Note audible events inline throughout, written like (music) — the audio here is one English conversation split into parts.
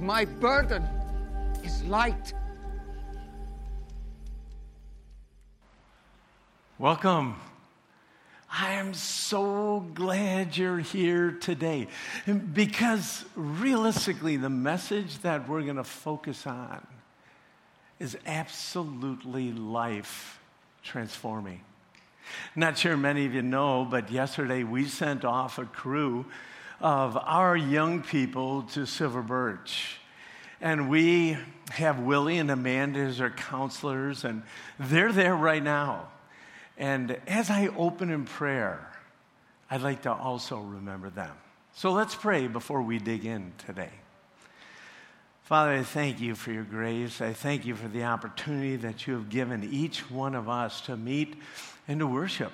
my burden is light. Welcome. I am so glad you're here today because realistically, the message that we're going to focus on is absolutely life transforming. Not sure many of you know, but yesterday we sent off a crew of our young people to Silver Birch. And we have Willie and Amanda as our counselors, and they're there right now. And as I open in prayer, I'd like to also remember them. So let's pray before we dig in today. Father, I thank you for your grace. I thank you for the opportunity that you have given each one of us to meet and to worship.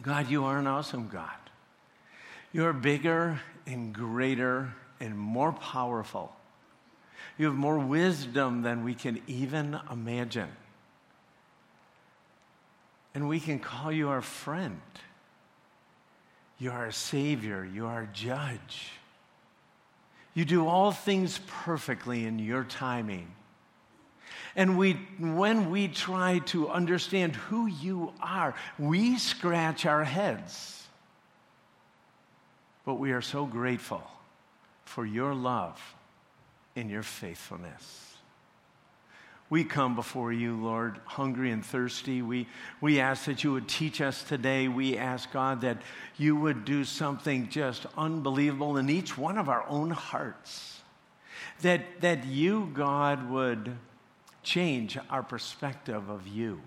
God, you are an awesome God. You are bigger and greater and more powerful. You have more wisdom than we can even imagine. And we can call you our friend. You are a savior. You are a judge. You do all things perfectly in your timing. And we, when we try to understand who you are, we scratch our heads. But we are so grateful for your love and your faithfulness. We come before you, Lord, hungry and thirsty. We, we ask that you would teach us today. We ask, God, that you would do something just unbelievable in each one of our own hearts. That, that you, God, would change our perspective of you.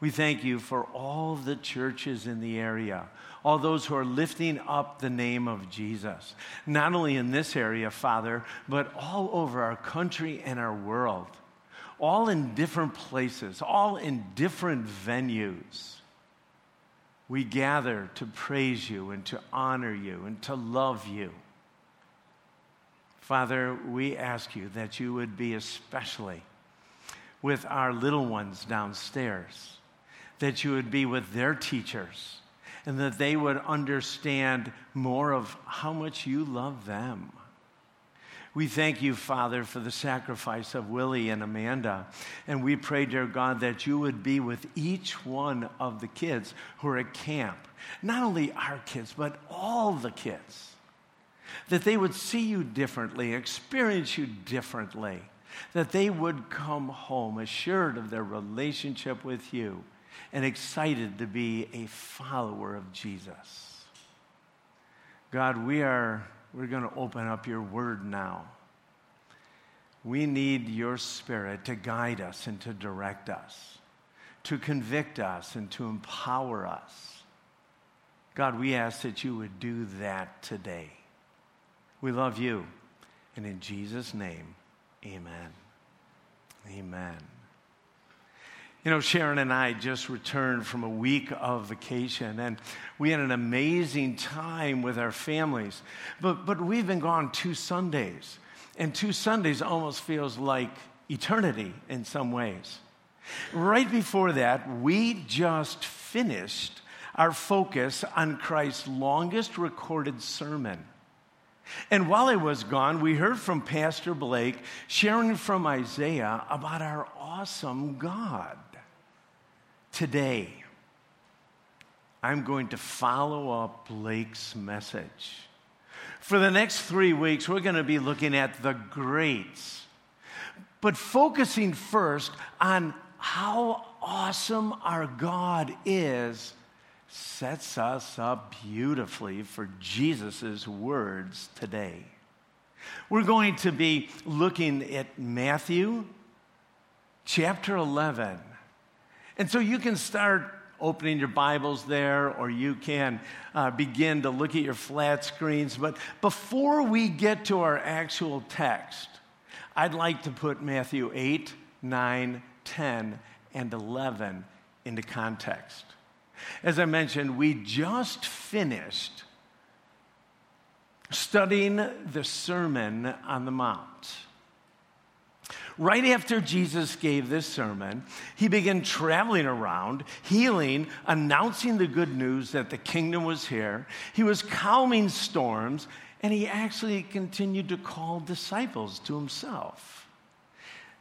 We thank you for all the churches in the area, all those who are lifting up the name of Jesus, not only in this area, Father, but all over our country and our world, all in different places, all in different venues. We gather to praise you and to honor you and to love you. Father, we ask you that you would be especially with our little ones downstairs, that you would be with their teachers and that they would understand more of how much you love them. We thank you, Father, for the sacrifice of Willie and Amanda. And we pray, dear God, that you would be with each one of the kids who are at camp. Not only our kids, but all the kids. That they would see you differently, experience you differently. That they would come home assured of their relationship with you and excited to be a follower of Jesus. God, we are we're going to open up your word now. We need your spirit to guide us and to direct us, to convict us and to empower us. God, we ask that you would do that today. We love you. And in Jesus' name, amen. Amen. You know, Sharon and I just returned from a week of vacation, and we had an amazing time with our families. But, but we've been gone two Sundays, and two Sundays almost feels like eternity in some ways. Right before that, we just finished our focus on Christ's longest recorded sermon. And while I was gone, we heard from Pastor Blake sharing from Isaiah about our awesome God. Today, I'm going to follow up Blake's message. For the next three weeks, we're going to be looking at the greats, but focusing first on how awesome our God is sets us up beautifully for Jesus' words today. We're going to be looking at Matthew chapter 11 and so you can start opening your Bibles there or you can uh, begin to look at your flat screens. But before we get to our actual text, I'd like to put Matthew 8, 9, 10, and 11 into context. As I mentioned, we just finished studying the Sermon on the Mount. Right after Jesus gave this sermon, he began traveling around, healing, announcing the good news that the kingdom was here. He was calming storms, and he actually continued to call disciples to himself.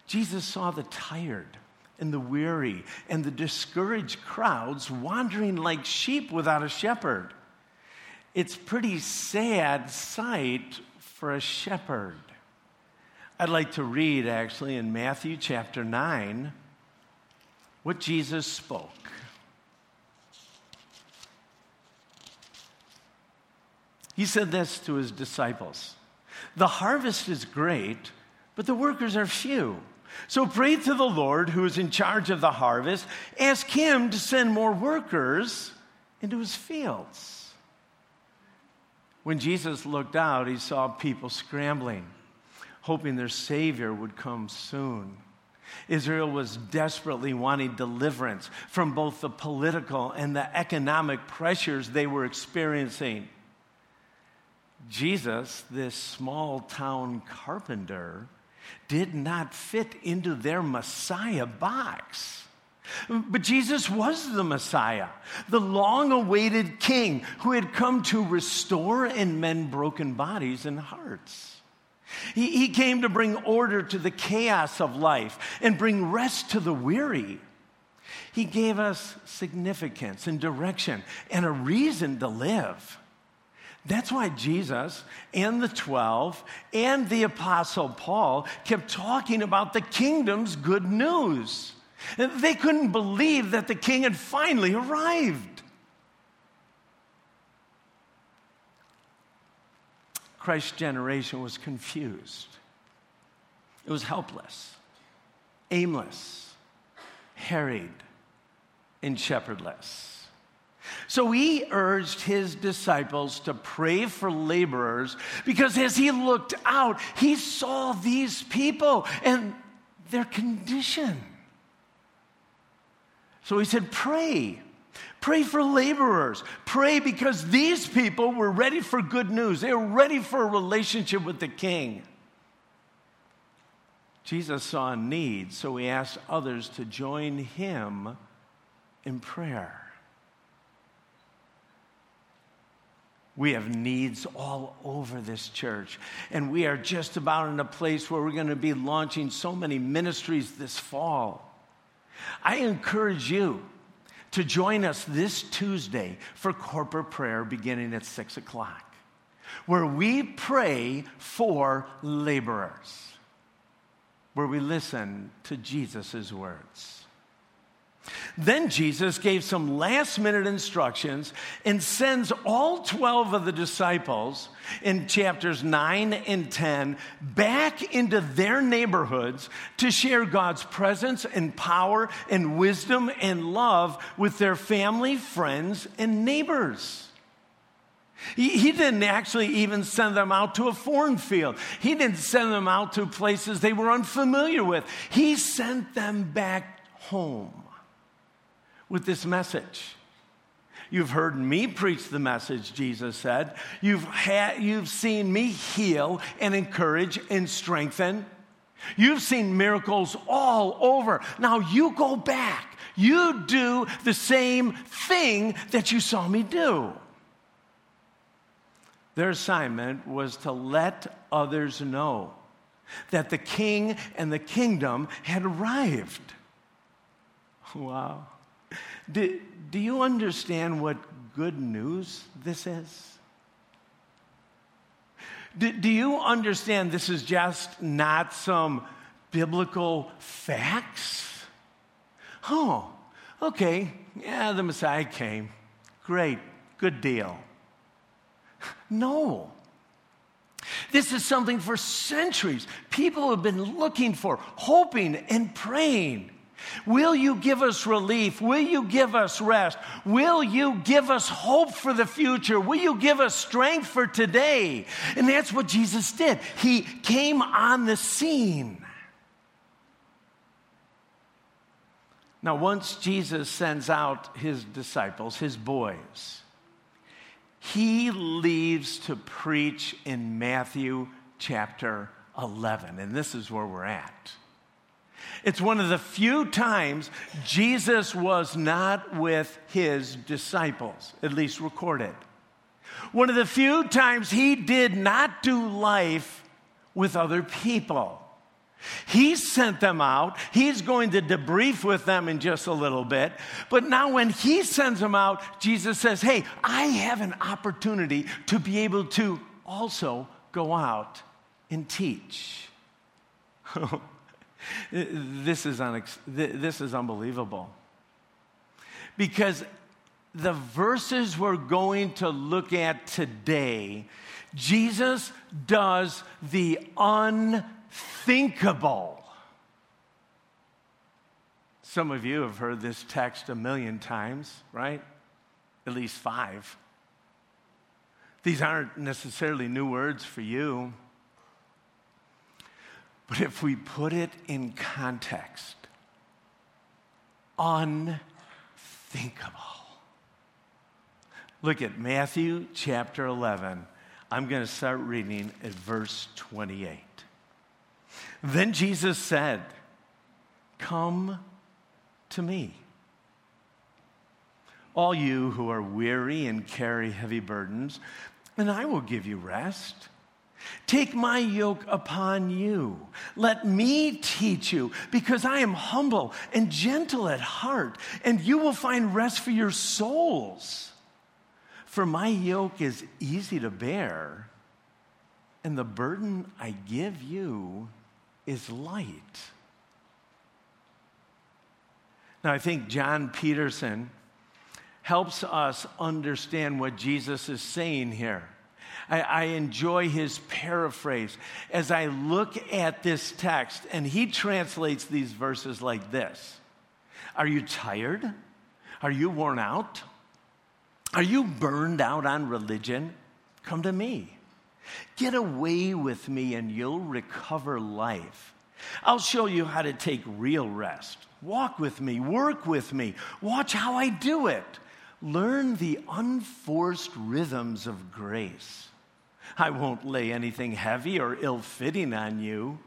Jesus saw the tired and the weary and the discouraged crowds wandering like sheep without a shepherd. It's pretty sad sight for a shepherd. I'd like to read actually in Matthew chapter 9 what Jesus spoke. He said this to his disciples The harvest is great, but the workers are few. So pray to the Lord who is in charge of the harvest. Ask him to send more workers into his fields. When Jesus looked out, he saw people scrambling, hoping their Savior would come soon. Israel was desperately wanting deliverance from both the political and the economic pressures they were experiencing. Jesus, this small town carpenter, did not fit into their Messiah box. But Jesus was the Messiah, the long awaited King who had come to restore and mend broken bodies and hearts. He, he came to bring order to the chaos of life and bring rest to the weary. He gave us significance and direction and a reason to live. That's why Jesus and the 12 and the Apostle Paul kept talking about the kingdom's good news. They couldn't believe that the king had finally arrived. Christ's generation was confused, it was helpless, aimless, harried, and shepherdless. So he urged his disciples to pray for laborers because as he looked out, he saw these people and their condition. So he said, Pray. Pray for laborers. Pray because these people were ready for good news. They were ready for a relationship with the king. Jesus saw a need, so he asked others to join him in prayer. We have needs all over this church. And we are just about in a place where we're going to be launching so many ministries this fall. I encourage you to join us this Tuesday for corporate prayer beginning at 6 o'clock, where we pray for laborers, where we listen to Jesus' words. Then Jesus gave some last minute instructions and sends all 12 of the disciples in chapters 9 and 10 back into their neighborhoods to share God's presence and power and wisdom and love with their family, friends, and neighbors. He, didn't actually even send them out to a foreign field. He didn't send them out to places they were unfamiliar with. He sent them back home with this message. You've heard me preach the message, Jesus said. You've, had, you've seen me heal and encourage and strengthen. You've seen miracles all over. Now you go back. You do the same thing that you saw me do. Their assignment was to let others know that the king and the kingdom had arrived. Wow. Do, do you understand what good news this is? Do, do you understand this is just not some biblical facts? Oh, okay, yeah, the Messiah came. Great, good deal. (laughs) No. This is something for centuries people have been looking for, hoping, and praying. Will you give us relief? Will you give us rest? Will you give us hope for the future? Will you give us strength for today? And that's what Jesus did. He came on the scene. Now, once Jesus sends out his disciples, his boys, he leaves to preach in Matthew chapter 11. And this is where we're at. It's one of the few times Jesus was not with his disciples, at least recorded. One of the few times he did not do life with other people. He sent them out. He's going to debrief with them in just a little bit. But now, when he sends them out, Jesus says, Hey, I have an opportunity to be able to also go out and teach. (laughs) (laughs) this, is unex- this is unbelievable. Because the verses we're going to look at today, Jesus does the unthinkable. Some of you have heard this text a million times, right? At least five. These aren't necessarily new words for you. But if we put it in context, unthinkable. Look at Matthew chapter 11. I'm going to start reading at verse 28. Then Jesus said, Come to me. All you who are weary and carry heavy burdens, and I will give you rest. Take my yoke upon you. Let me teach you, because I am humble and gentle at heart, and you will find rest for your souls. For my yoke is easy to bear, and the burden I give you is light. Now, I think John Peterson helps us understand what Jesus is saying here. I, I enjoy his paraphrase as I look at this text, and he translates these verses like this Are you tired? Are you worn out? Are you burned out on religion? Come to me. Get away with me and you'll recover life. I'll show you how to take real rest. Walk with me, work with me, watch how I do it. Learn the unforced rhythms of grace. I won't lay anything heavy or ill fitting on you.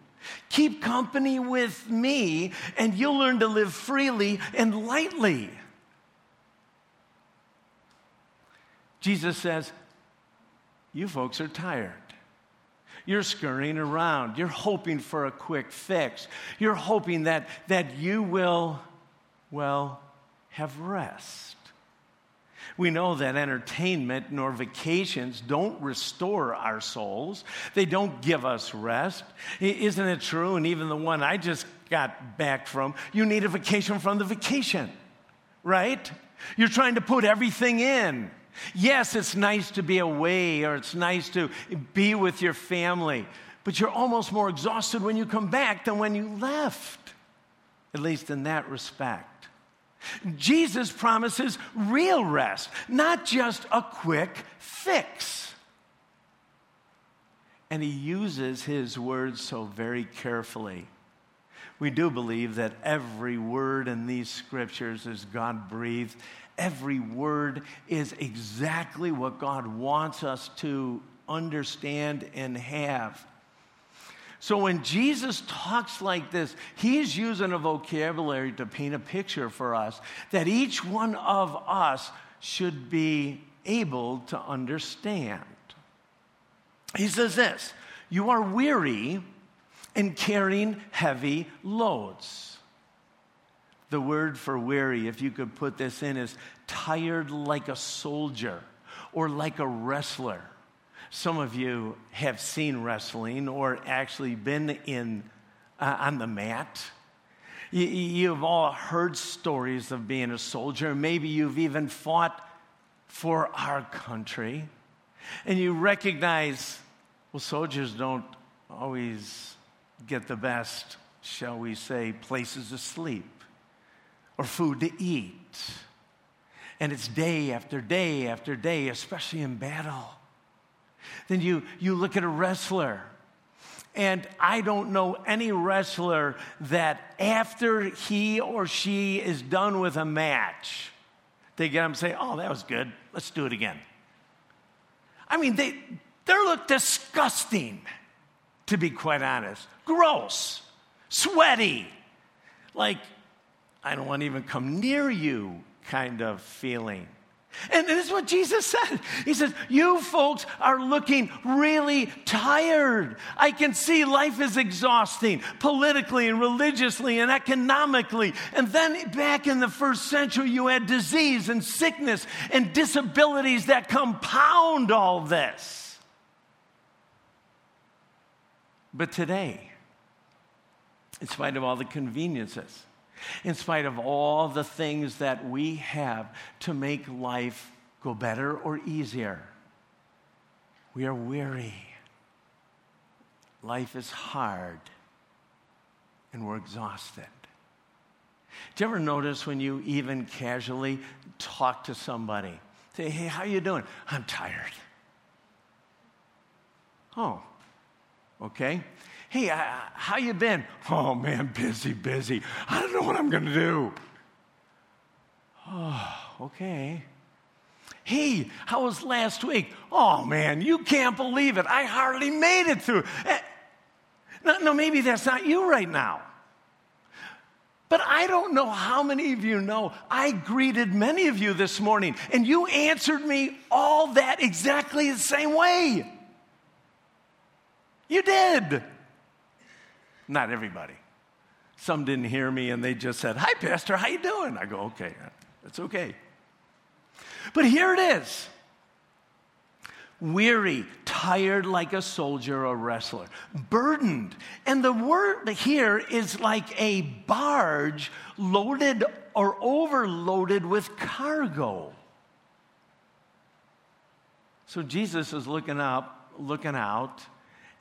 Keep company with me, and you'll learn to live freely and lightly. Jesus says, You folks are tired. You're scurrying around. You're hoping for a quick fix. You're hoping that, that you will, well, have rest. We know that entertainment nor vacations don't restore our souls. They don't give us rest. Isn't it true? And even the one I just got back from, you need a vacation from the vacation, right? You're trying to put everything in. Yes, it's nice to be away or it's nice to be with your family, but you're almost more exhausted when you come back than when you left, at least in that respect. Jesus promises real rest, not just a quick fix. And he uses his words so very carefully. We do believe that every word in these scriptures is God breathed. Every word is exactly what God wants us to understand and have. So when Jesus talks like this, he's using a vocabulary to paint a picture for us that each one of us should be able to understand. He says this You are weary and carrying heavy loads. The word for weary, if you could put this in, is tired like a soldier or like a wrestler. Some of you have seen wrestling or actually been in, uh, on the mat. You, you've all heard stories of being a soldier. Maybe you've even fought for our country. And you recognize, well, soldiers don't always get the best, shall we say, places to sleep. or food to eat. And it's day after day after day, especially in battle. Then you, you look at a wrestler. And I don't know any wrestler that after he or she is done with a match, they get up and say, Oh, that was good. Let's do it again. I mean, they, they look disgusting, to be quite honest. Gross, sweaty, like, I don't want to even come near you kind of feeling. And this is what Jesus said. He says, You folks are looking really tired. I can see life is exhausting politically and religiously and economically. And then back in the first century, you had disease and sickness and disabilities that compound all this. But today, in spite of all the conveniences, in spite of all the things that we have to make life go better or easier. We are weary. Life is hard, and we're exhausted. Do you ever notice when you even casually talk to somebody? Say, hey, how you doing? I'm tired. Oh, okay hey, uh, how you been? Oh man, busy, busy. I don't know what I'm going to do. Oh, okay. Hey, how was last week? Oh man, you can't believe it. I hardly made it through. Eh, no, no, maybe that's not you right now. But I don't know how many of you know I greeted many of you this morning, and you answered me all that exactly the same way. You did. Not everybody. Some didn't hear me and they just said, Hi, Pastor, how you doing? I go, Okay, that's okay. But here it is weary, tired like a soldier or wrestler, burdened. And the word here is like a barge loaded or overloaded with cargo. So Jesus is looking up, looking out,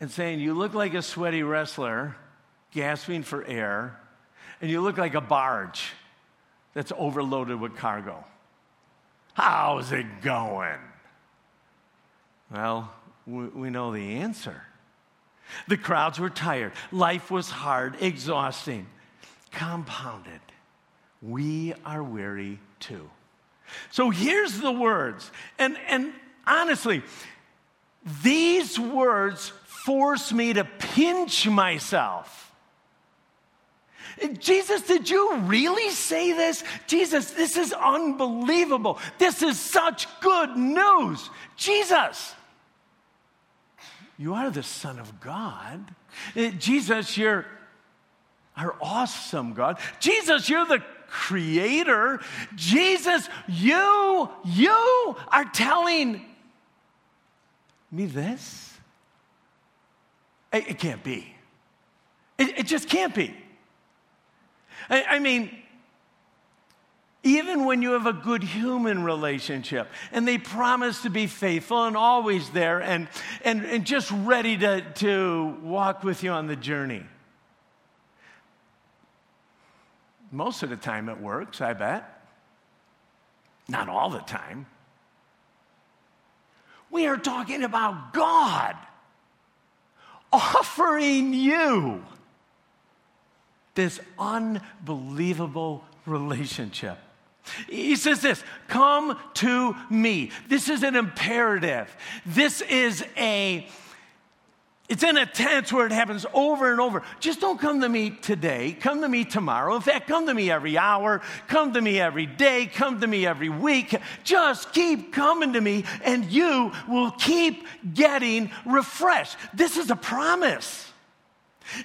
and saying, You look like a sweaty wrestler gasping for air, and you look like a barge that's overloaded with cargo. How's it going? Well, we know the answer. The crowds were tired. Life was hard, exhausting, compounded. We are weary too. So here's the words. And, and honestly, these words force me to pinch myself. Jesus, did you really say this? Jesus, this is unbelievable. This is such good news. Jesus, you are the Son of God. Eh, Jesus, you're our awesome God. Jesus, you're the creator. Jesus, you, you are telling me this? It, it can't be. It, it just can't be. I, I mean, even when you have a good human relationship and they promise to be faithful and always there and, and, and just ready to, to walk with you on the journey. Most of the time it works, I bet. Not all the time. We are talking about God offering you this unbelievable relationship. He says this come to me. This is an imperative. This is a it's in a tense where it happens over and over. Just don't come to me today. Come to me tomorrow. In fact, come to me every hour. Come to me every day. Come to me every week. Just keep coming to me, and you will keep getting refreshed. This is a promise.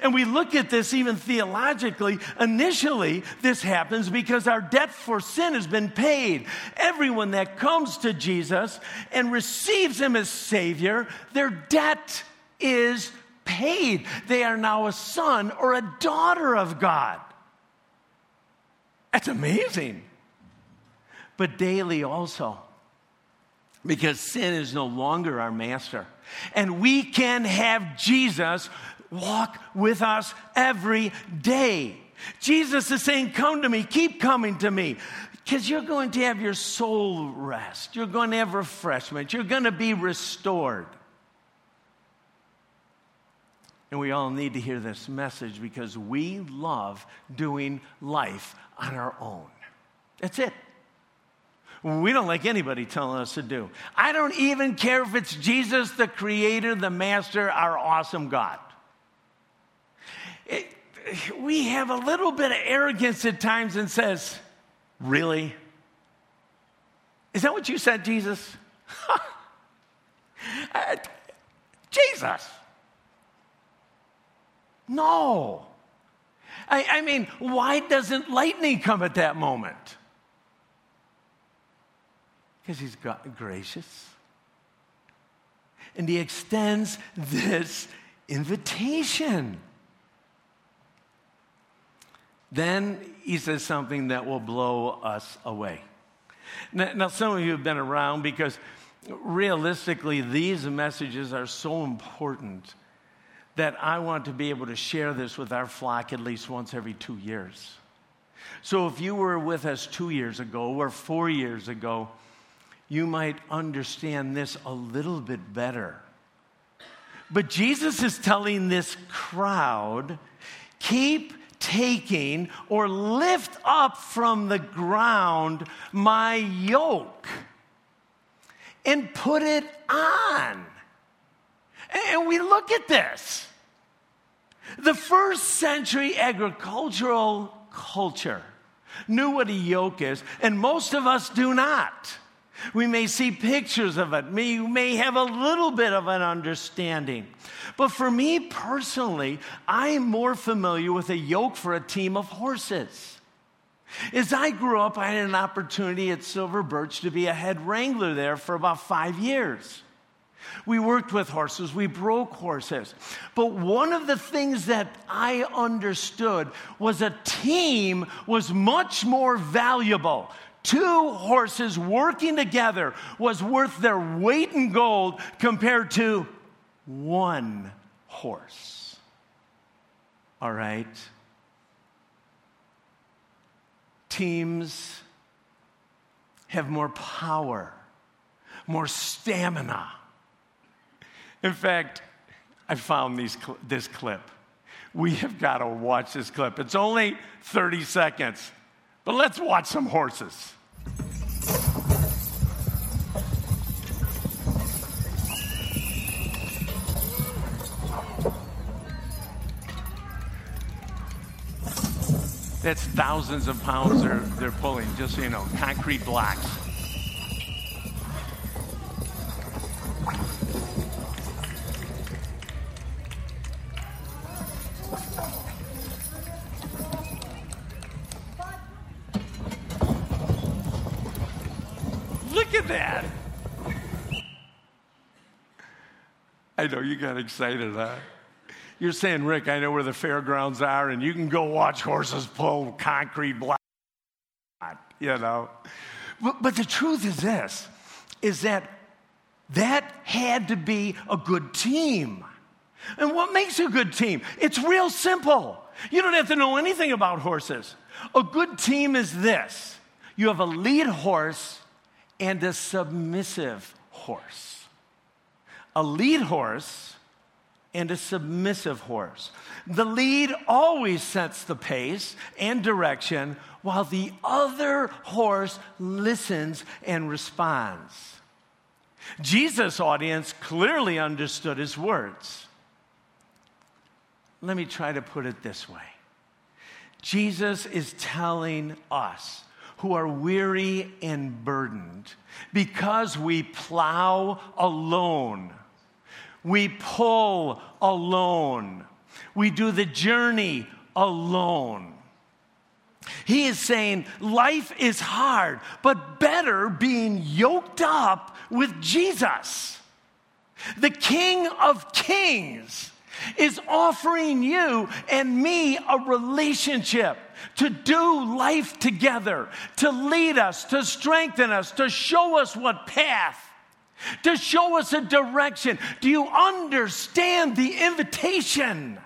And we look at this even theologically. Initially, this happens because our debt for sin has been paid. Everyone that comes to Jesus and receives Him as Savior, their debt is paid. They are now a son or a daughter of God. That's amazing. But daily also, because sin is no longer our master. And we can have Jesus walk with us every day. Jesus is saying, Come to me, keep coming to me, because you're going to have your soul rest. You're going to have refreshment. You're going to be restored. And we all need to hear this message because we love doing life on our own. That's it. We don't like anybody telling us to do. I don't even care if it's Jesus, the Creator, the Master, our awesome God. It, we have a little bit of arrogance at times and says, Really? Is that what you said, Jesus? (laughs) uh, Jesus. No. I, I mean, why doesn't lightning come at that moment? Because he's got, gracious. And he extends this invitation. Then he says something that will blow us away. Now, now, some of you have been around because realistically, these messages are so important that I want to be able to share this with our flock at least once every two years. So if you were with us two years ago or four years ago, you might understand this a little bit better. But Jesus is telling this crowd keep taking or lift up from the ground my yoke and put it on. And we look at this. The first century agricultural culture knew what a yoke is, and most of us do not. We may see pictures of it, we may have a little bit of an understanding. But for me personally, I am more familiar with a yoke for a team of horses. As I grew up, I had an opportunity at Silver Birch to be a head wrangler there for about five years. We worked with horses, we broke horses. But one of the things that I understood was a team was much more valuable. Two horses working together was worth their weight in gold compared to one horse. All right? Teams have more power, more stamina in fact, I found these, this clip. We have got to watch this clip. It's only 30 seconds, but let's watch some horses. That's thousands of pounds they're, they're pulling, just you know, concrete blocks. I know you got excited, huh? You're saying, Rick, I know where the fairgrounds are, and you can go watch horses pull concrete block. You know? But, but the truth is this is that that had to be a good team. And what makes a good team? It's real simple. You don't have to know anything about horses. A good team is this you have a lead horse and a submissive horse a lead horse and a submissive horse. The lead always sets the pace and direction, while the other horse listens and responds. Jesus' audience clearly understood his words. Let me try to put it this way Jesus is telling us who are weary and burdened because we plow alone we pull alone. We do the journey alone. He is saying life is hard, but better being yoked up with Jesus. The King of Kings is offering you and me a relationship to do life together, to lead us, to strengthen us, to show us what path to show us a direction. Do you understand the invitation?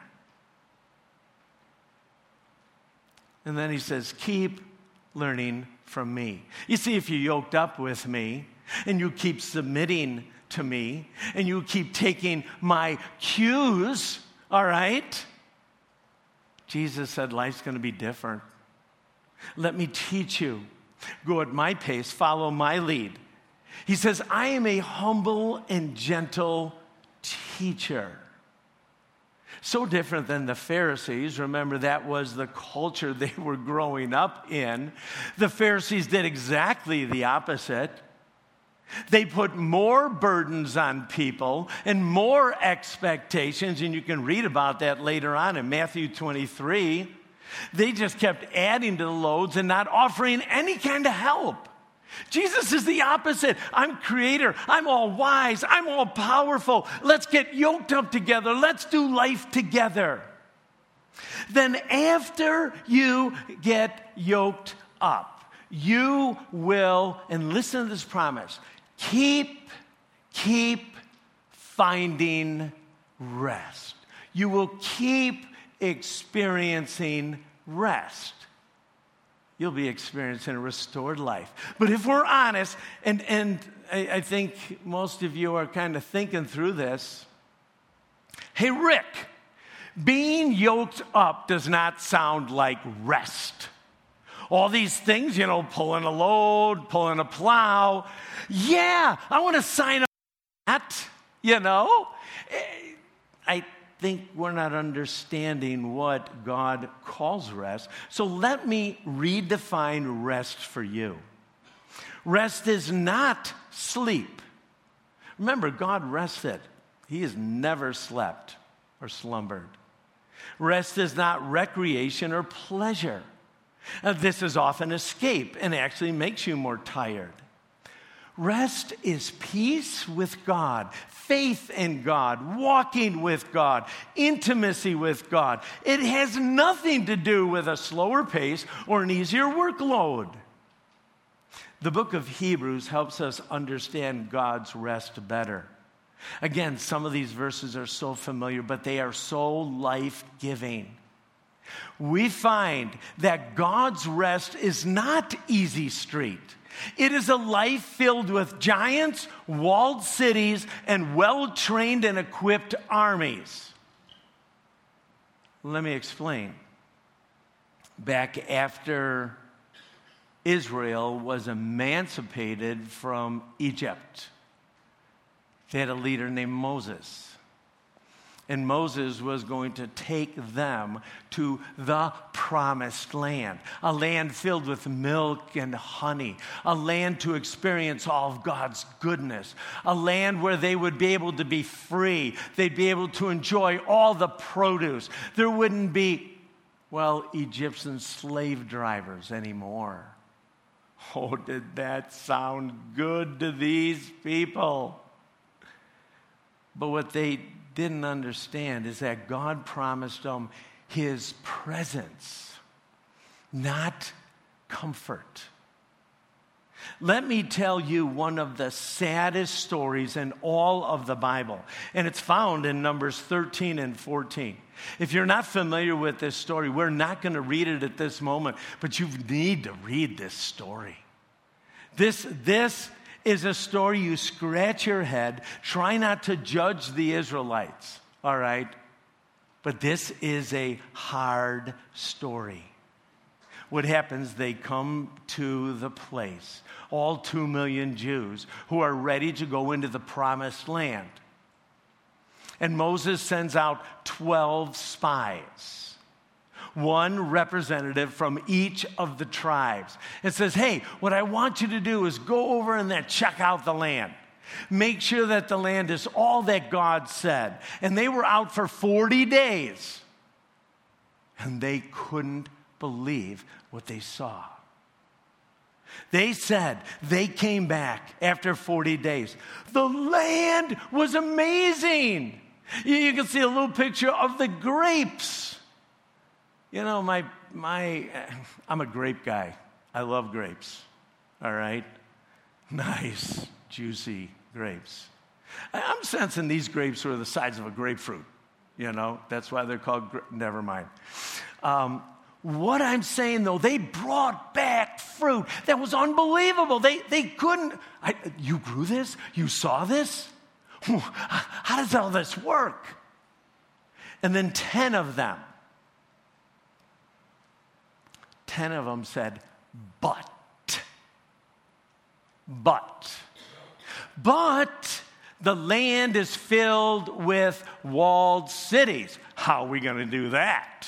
And then he says, Keep learning from me. You see, if you yoked up with me and you keep submitting to me and you keep taking my cues, all right? Jesus said, Life's going to be different. Let me teach you. Go at my pace, follow my lead. He says, I am a humble and gentle teacher. So different than the Pharisees. Remember, that was the culture (laughs) they were growing up in. The Pharisees did exactly the opposite. They put more burdens on people and more expectations, and you can read about that later on in Matthew 23. They just kept adding to the loads and not offering any kind of help. Jesus is the opposite. I'm creator. I'm all wise. I'm all powerful. Let's get yoked up together. Let's do life together. Then, after you get yoked up, you will, and listen to this promise keep, keep finding rest. You will keep experiencing rest you'll be experiencing a restored life. But if we're honest, and, and I, I think most of you are kind of thinking through this, hey, Rick, being yoked up does not sound like rest. All these things, you know, pulling a load, pulling a plow. Yeah, I want to sign up for that, you know. Eh, I think we're not understanding what God calls rest. So let me redefine rest for you. Rest is not sleep. Remember, God rested, He has never slept or slumbered. Rest is not recreation or pleasure. Now, this is often escape and actually makes you more tired. Rest is peace with God, faith in God, walking with God, intimacy with God. It has nothing to do with a slower pace or an easier workload. The book of Hebrews helps us understand God's rest better. Again, some of these verses are so familiar, but they are so life giving. We find that God's rest is not easy street. It is a life filled with giants, walled cities, and well trained and equipped armies. Let me explain. Back after Israel was emancipated from Egypt, they had a leader named Moses and Moses was going to take them to the promised land, a land filled with milk and honey, a land to experience all of God's goodness, a land where they would be able to be free, they'd be able to enjoy all the produce. There wouldn't be, well, Egyptian slave drivers anymore. Oh, did that sound good to these people? But what they didn't understand is that God promised them his presence, not comfort. Let me tell you one of the saddest stories in all of the Bible, and it's found in Numbers 13 and 14. If you're not familiar with this story, we're not going to read it at this moment, but you need to read this story. This, this is a story you scratch your head. Try not to judge the Israelites, all right? But this is a hard story. What happens? They come to the place, all two million Jews who are ready to go into the promised land. And Moses sends out 12 spies one representative from each of the tribes. It says, hey, what I want you to do is go over and then check out the land. Make sure that the land is all that God said. And they were out for 40 days. And they couldn't believe what they saw. They said they came back after 40 days. The land was amazing. You can see a little picture of the grapes you know, my, my, (laughs) I'm a grape guy. I love grapes. All right? Nice, juicy grapes. I'm sensing these grapes were the size of a grapefruit. You know, that's why they're called, gra- never mind. Um, what I'm saying though, they brought back fruit that was unbelievable. They, they couldn't. I, you grew this? You saw this? How does all this work? And then 10 of them, 10 of them said, but, but, but the land is filled with walled cities. How are we going to do that?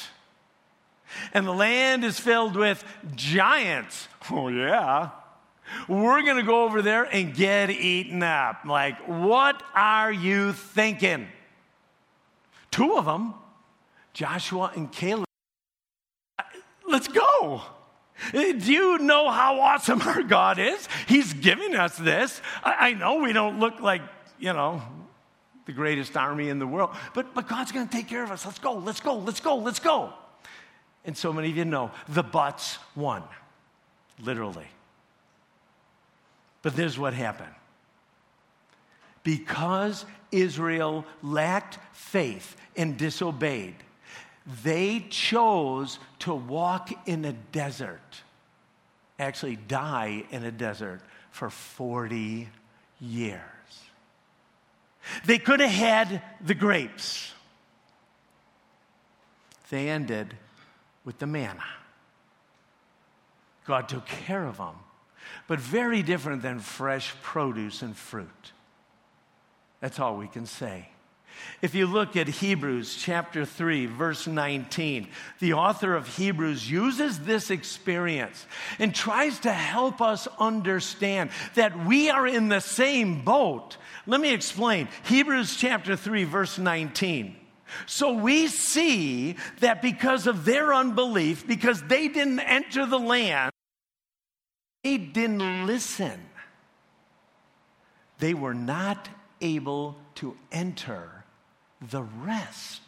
And the land is filled with giants. Oh, yeah. We're going to go over there and get eaten up. Like, what are you thinking? Two of them, Joshua and Caleb, let's go. Eh, do you know how awesome (laughs) our God is? He's giving us this. I, know we don't look like, you know, the greatest army in the world, but, but God's going to take care of us. Let's go, let's go, let's go, let's go. And so many of you know the buts won, literally. But there's what happened. Because Israel lacked faith and disobeyed, they chose to walk in a desert, actually, die in a desert for 40 years. They could have had the grapes, they ended with the manna. God took care of them, but very different than fresh produce and fruit. That's all we can say. If you look at Hebrews chapter 3, verse 19, the author of Hebrews uses this experience and tries to help us understand that we are in the same boat. Let me explain. Hebrews chapter 3, verse 19. So we see that because of their unbelief, because they didn't enter the land, they didn't listen. They were not able to enter the rest.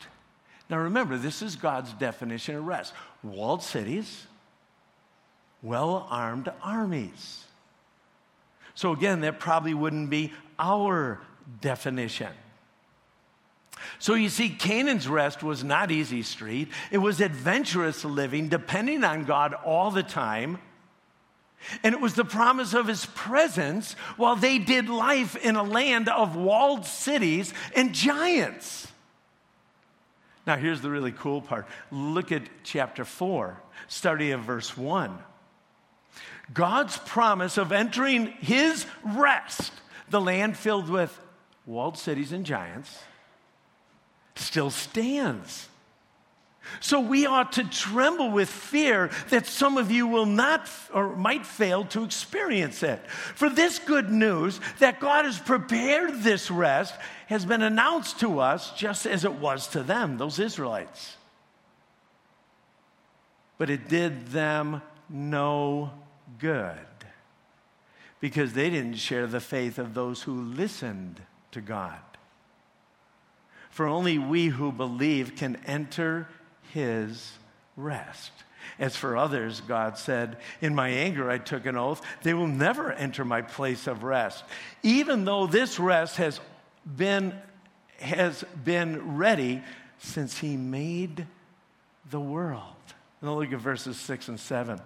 Now remember, this is God's definition of rest walled cities, well armed armies. So again, that probably wouldn't be our definition. So you see, Canaan's rest was not easy street. It was adventurous living, depending on God all the time. And it was the promise of his presence while they did life in a land of walled cities and giants. Now, here's the really cool part. Look at chapter 4, starting at verse 1. God's promise of entering his rest, the land filled with walled cities and giants still stands. So we ought to tremble with fear that some of you will not or might fail to experience it. For this good news that God has prepared this rest has been announced to us just as it was to them, those Israelites. But it did them no good because they didn't share the faith of those who listened to God. For only we who believe can enter his rest. As for others, God said, In my anger I took an oath, they will never enter my place of rest. Even though this rest has been, has been ready since he made the world. And look at verses 6 and 7.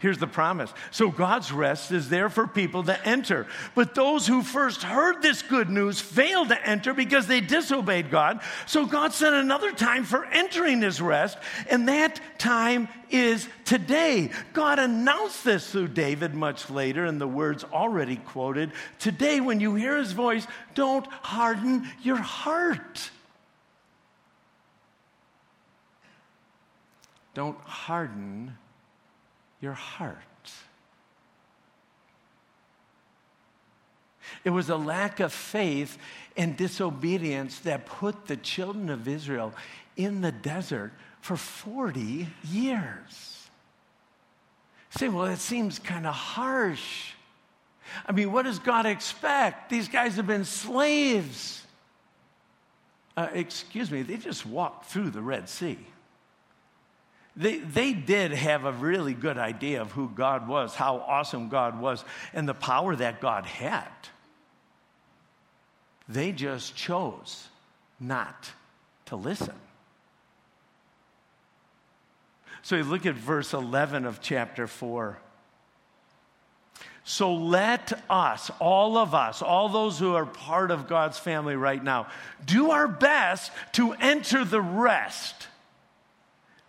Here's the promise. So God's rest is there for people to enter. But those who first heard this good news failed to enter because they disobeyed God. So God set another time for entering his rest, and that time is today. God announced this through David much later in the words already quoted. Today, when you hear his voice, don't harden your heart. Don't harden your heart. It was a lack of faith and disobedience that put the children of Israel in the desert for 40 years. Say, well, it seems kind of harsh. I mean, what does God expect? These guys have been slaves. Uh, excuse me, they just walked through the Red Sea they, they did have a really good idea of who God was, how awesome God was, and the power that God had. They just chose not to listen. So you look at verse 11 of chapter 4. So let us, all of us, all those who are part of God's family right now, do our best to enter the rest.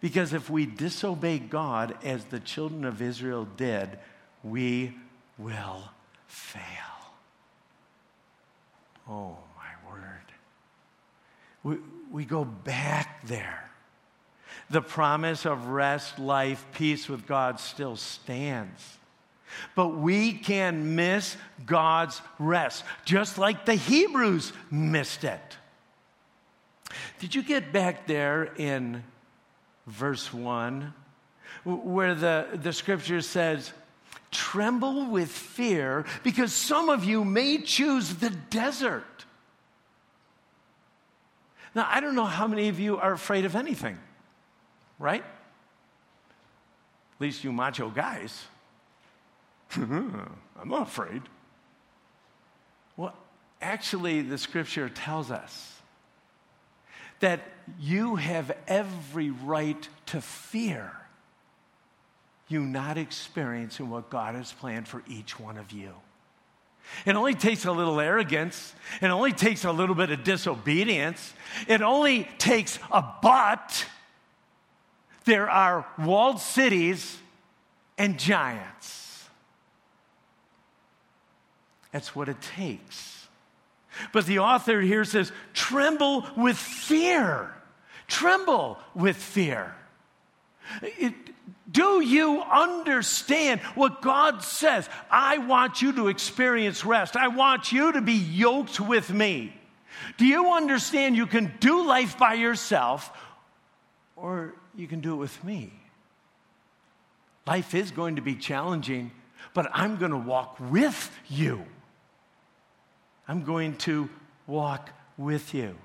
Because if we disobey God as the children of Israel did, we will fail. Oh, my word. We, we go back there. The promise of rest, life, peace with God still stands. But we can miss God's rest, just like the Hebrews missed it. Did you get back there in verse 1 where the, the scripture says, Tremble with fear because some of you may choose the desert. Now, I don't know how many of you are afraid of anything, right? At least you macho guys. (laughs) I'm not afraid. Well, actually, the scripture tells us that you have every right to fear you not experiencing what God has planned for each one of you. It only takes a little arrogance. It only takes a little bit of disobedience. It only takes a but. There are walled cities and giants. That's what it takes. But the author here says, tremble with fear. Tremble with fear. It, do you understand what God says? I want you to experience rest. I want you to be yoked with me. Do you understand you can do life by yourself or you can do it with me? Life is going to be challenging, but I'm going to walk with you. I'm going to walk with you.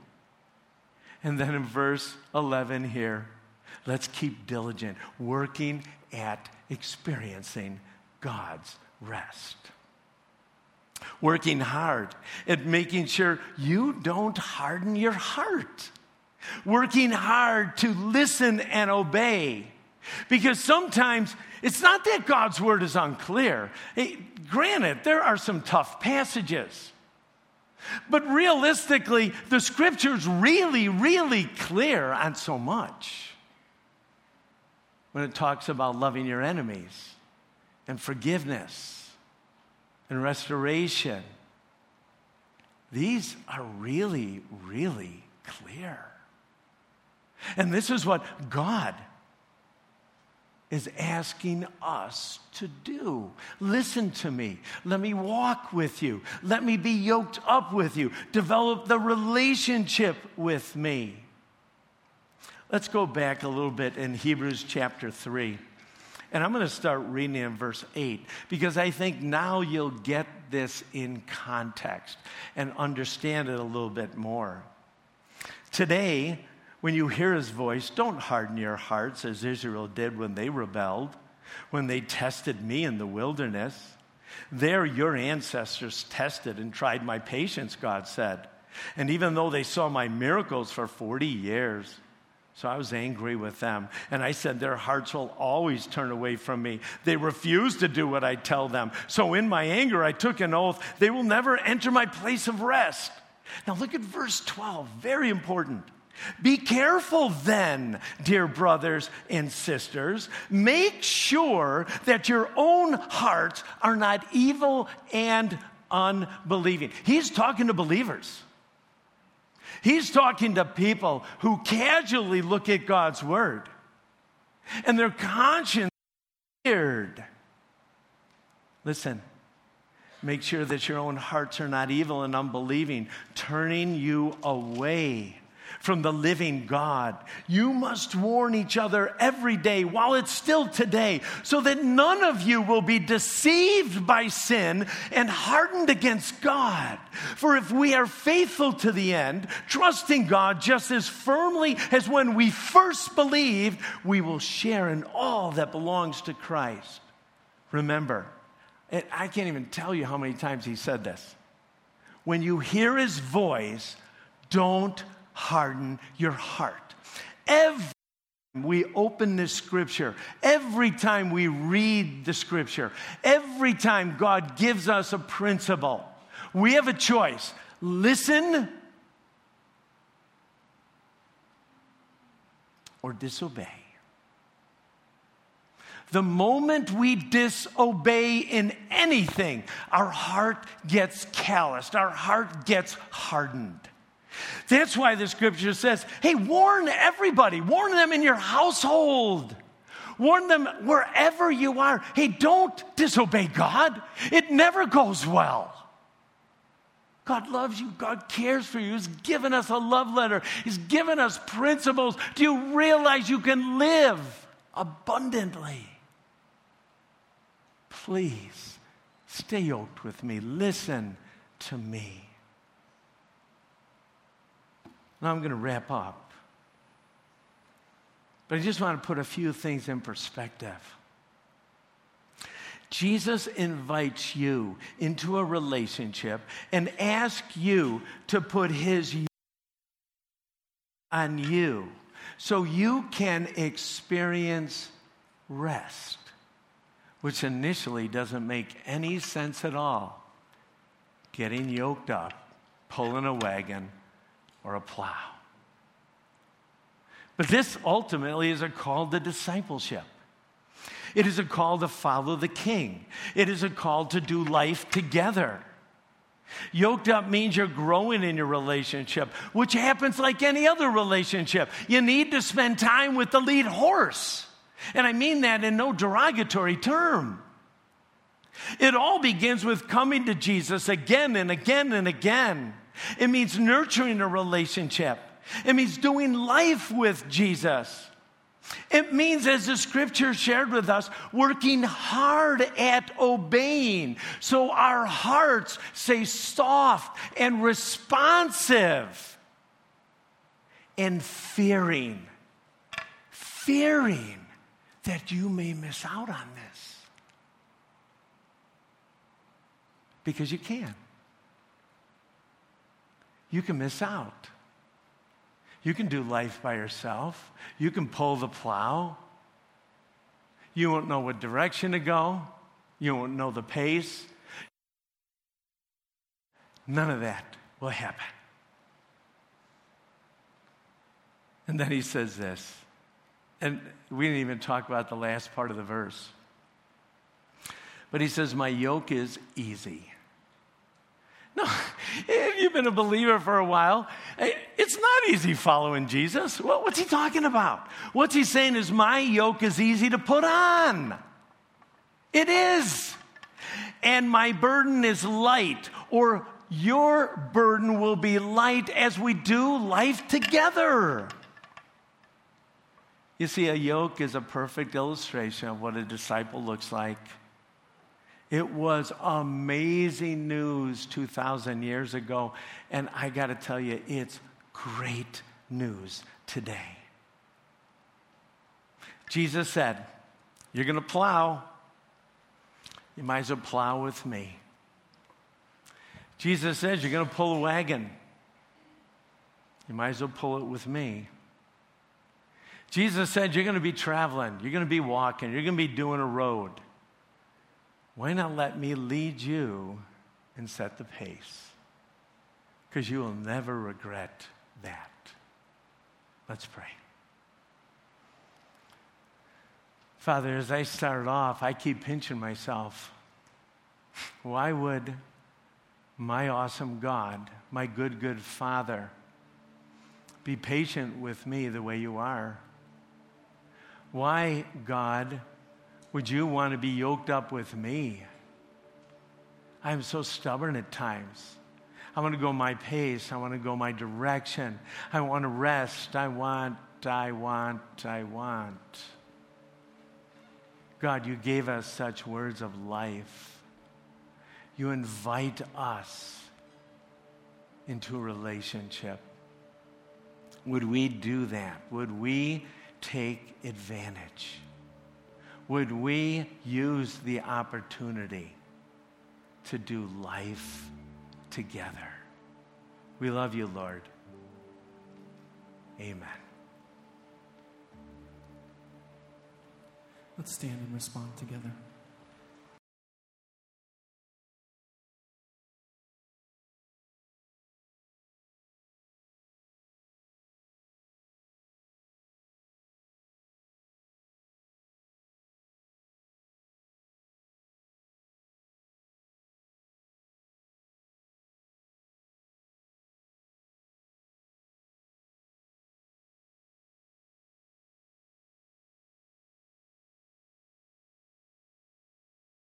And then in verse 11 here, Let's keep diligent, working at experiencing God's rest. Working hard at making sure you don't harden your heart. Working hard to listen and obey. Because sometimes it's not that God's word is unclear. granted, there are some tough passages. But realistically, the scripture's really, really clear on so much when it talks about loving your enemies and forgiveness and restoration. These are really, really clear. And this is what God is asking us to do. Listen to me. Let me walk with you. Let me be yoked up with you. Develop the relationship with me. Let's go back a little bit in Hebrews chapter 3. And I'm going to start reading in verse 8 because I think now you'll get this in context and understand it a little bit more. Today, when you hear his voice, don't harden your hearts as Israel did when they rebelled, when they tested me in the wilderness. There, your ancestors tested and tried my patience, God said. And even though they saw my miracles for 40 years, so I was angry with them. And I said, Their hearts will always turn away from me. They refuse to do what I tell them. So in my anger, I took an oath they will never enter my place of rest. Now look at verse 12, very important. Be careful then, dear brothers and sisters. Make sure that your own hearts are not evil and unbelieving. He's talking to believers. He's talking to people who casually look at God's word and their conscience is weird. Listen, make sure that your own hearts are not evil and unbelieving, turning you away from the living God. You must warn each other every day while it's still today, so that none of you will be deceived by sin and hardened against God. For if we are faithful to the end, trusting God just as firmly as when we first believed, we will share in all that belongs to Christ. Remember, and I can't even tell you how many times he said this. When you hear his voice, don't harden your heart. Every time we open this scripture, every time we read the scripture, every time God gives us a principle, we have a choice listen or disobey. The moment we disobey in anything, our heart gets calloused, our heart gets hardened. That's why the scripture says, hey, warn everybody, warn them in your household. Warn them wherever you are. Hey, don't disobey God. It never goes well. God loves you. God cares for you. He's given us a love letter. He's given us principles. Do you realize you can live abundantly? Please stay yoked with me. Listen to me. Now I'm going to wrap up. But I just want to put a few things in perspective. Jesus invites you into a relationship and asks you to put his on you so you can experience rest, which initially doesn't make any sense at all. Getting yoked up, pulling a wagon, or a plow. But this ultimately is a call to discipleship. It is a call to follow the king. It is a call to do life together. Yoked up means you're growing in your relationship, which happens like any other relationship. You need to spend time with the lead horse. And I mean that in no derogatory term. It all begins with coming to Jesus again and again and again. It means nurturing a relationship. It means doing life with Jesus. It means, as the scripture shared with us, working hard at obeying so our hearts stay soft and responsive and fearing, fearing that you may miss out on this. Because you can you can miss out. You can do life by yourself. You can pull the plow. You won't know what direction to go. You won't know the pace. None of that will happen. And then he says this, and we didn't even talk about the last part of the verse. But he says, My yoke is easy (laughs) no, if you've been a believer for a while, eh, it's not easy following Jesus. What's he talking about? What's he saying is, my yoke is easy to put on. It is. And my burden is light, or your burden will be light as we do life together. You see, a yoke is a perfect illustration of what a disciple looks like. It was amazing news 2,000 years ago. And I got to tell you, it's great news today. Jesus said, You're going to plow. You might as well plow with me. Jesus says, You're going to pull a wagon. You might as well pull it with me. Jesus said, You're going to be traveling. You're going to be walking. You're going to be doing a road. Why not let me lead you and set the pace? Because you will never regret that. Let's pray. Father, as I start off, I keep pinching myself. Why would my awesome God, my good, good Father, be patient with me the way you are? Why, God, would you want to be yoked up with me? I'm so stubborn at times. I want to go my pace. I want to go my direction. I want to rest. I want, I want, I want. God, you gave us such words of life. You invite us into a relationship. Would we do that? Would we take advantage? would we use the opportunity to do life together? We love you, Lord. Amen. Let's stand and respond together.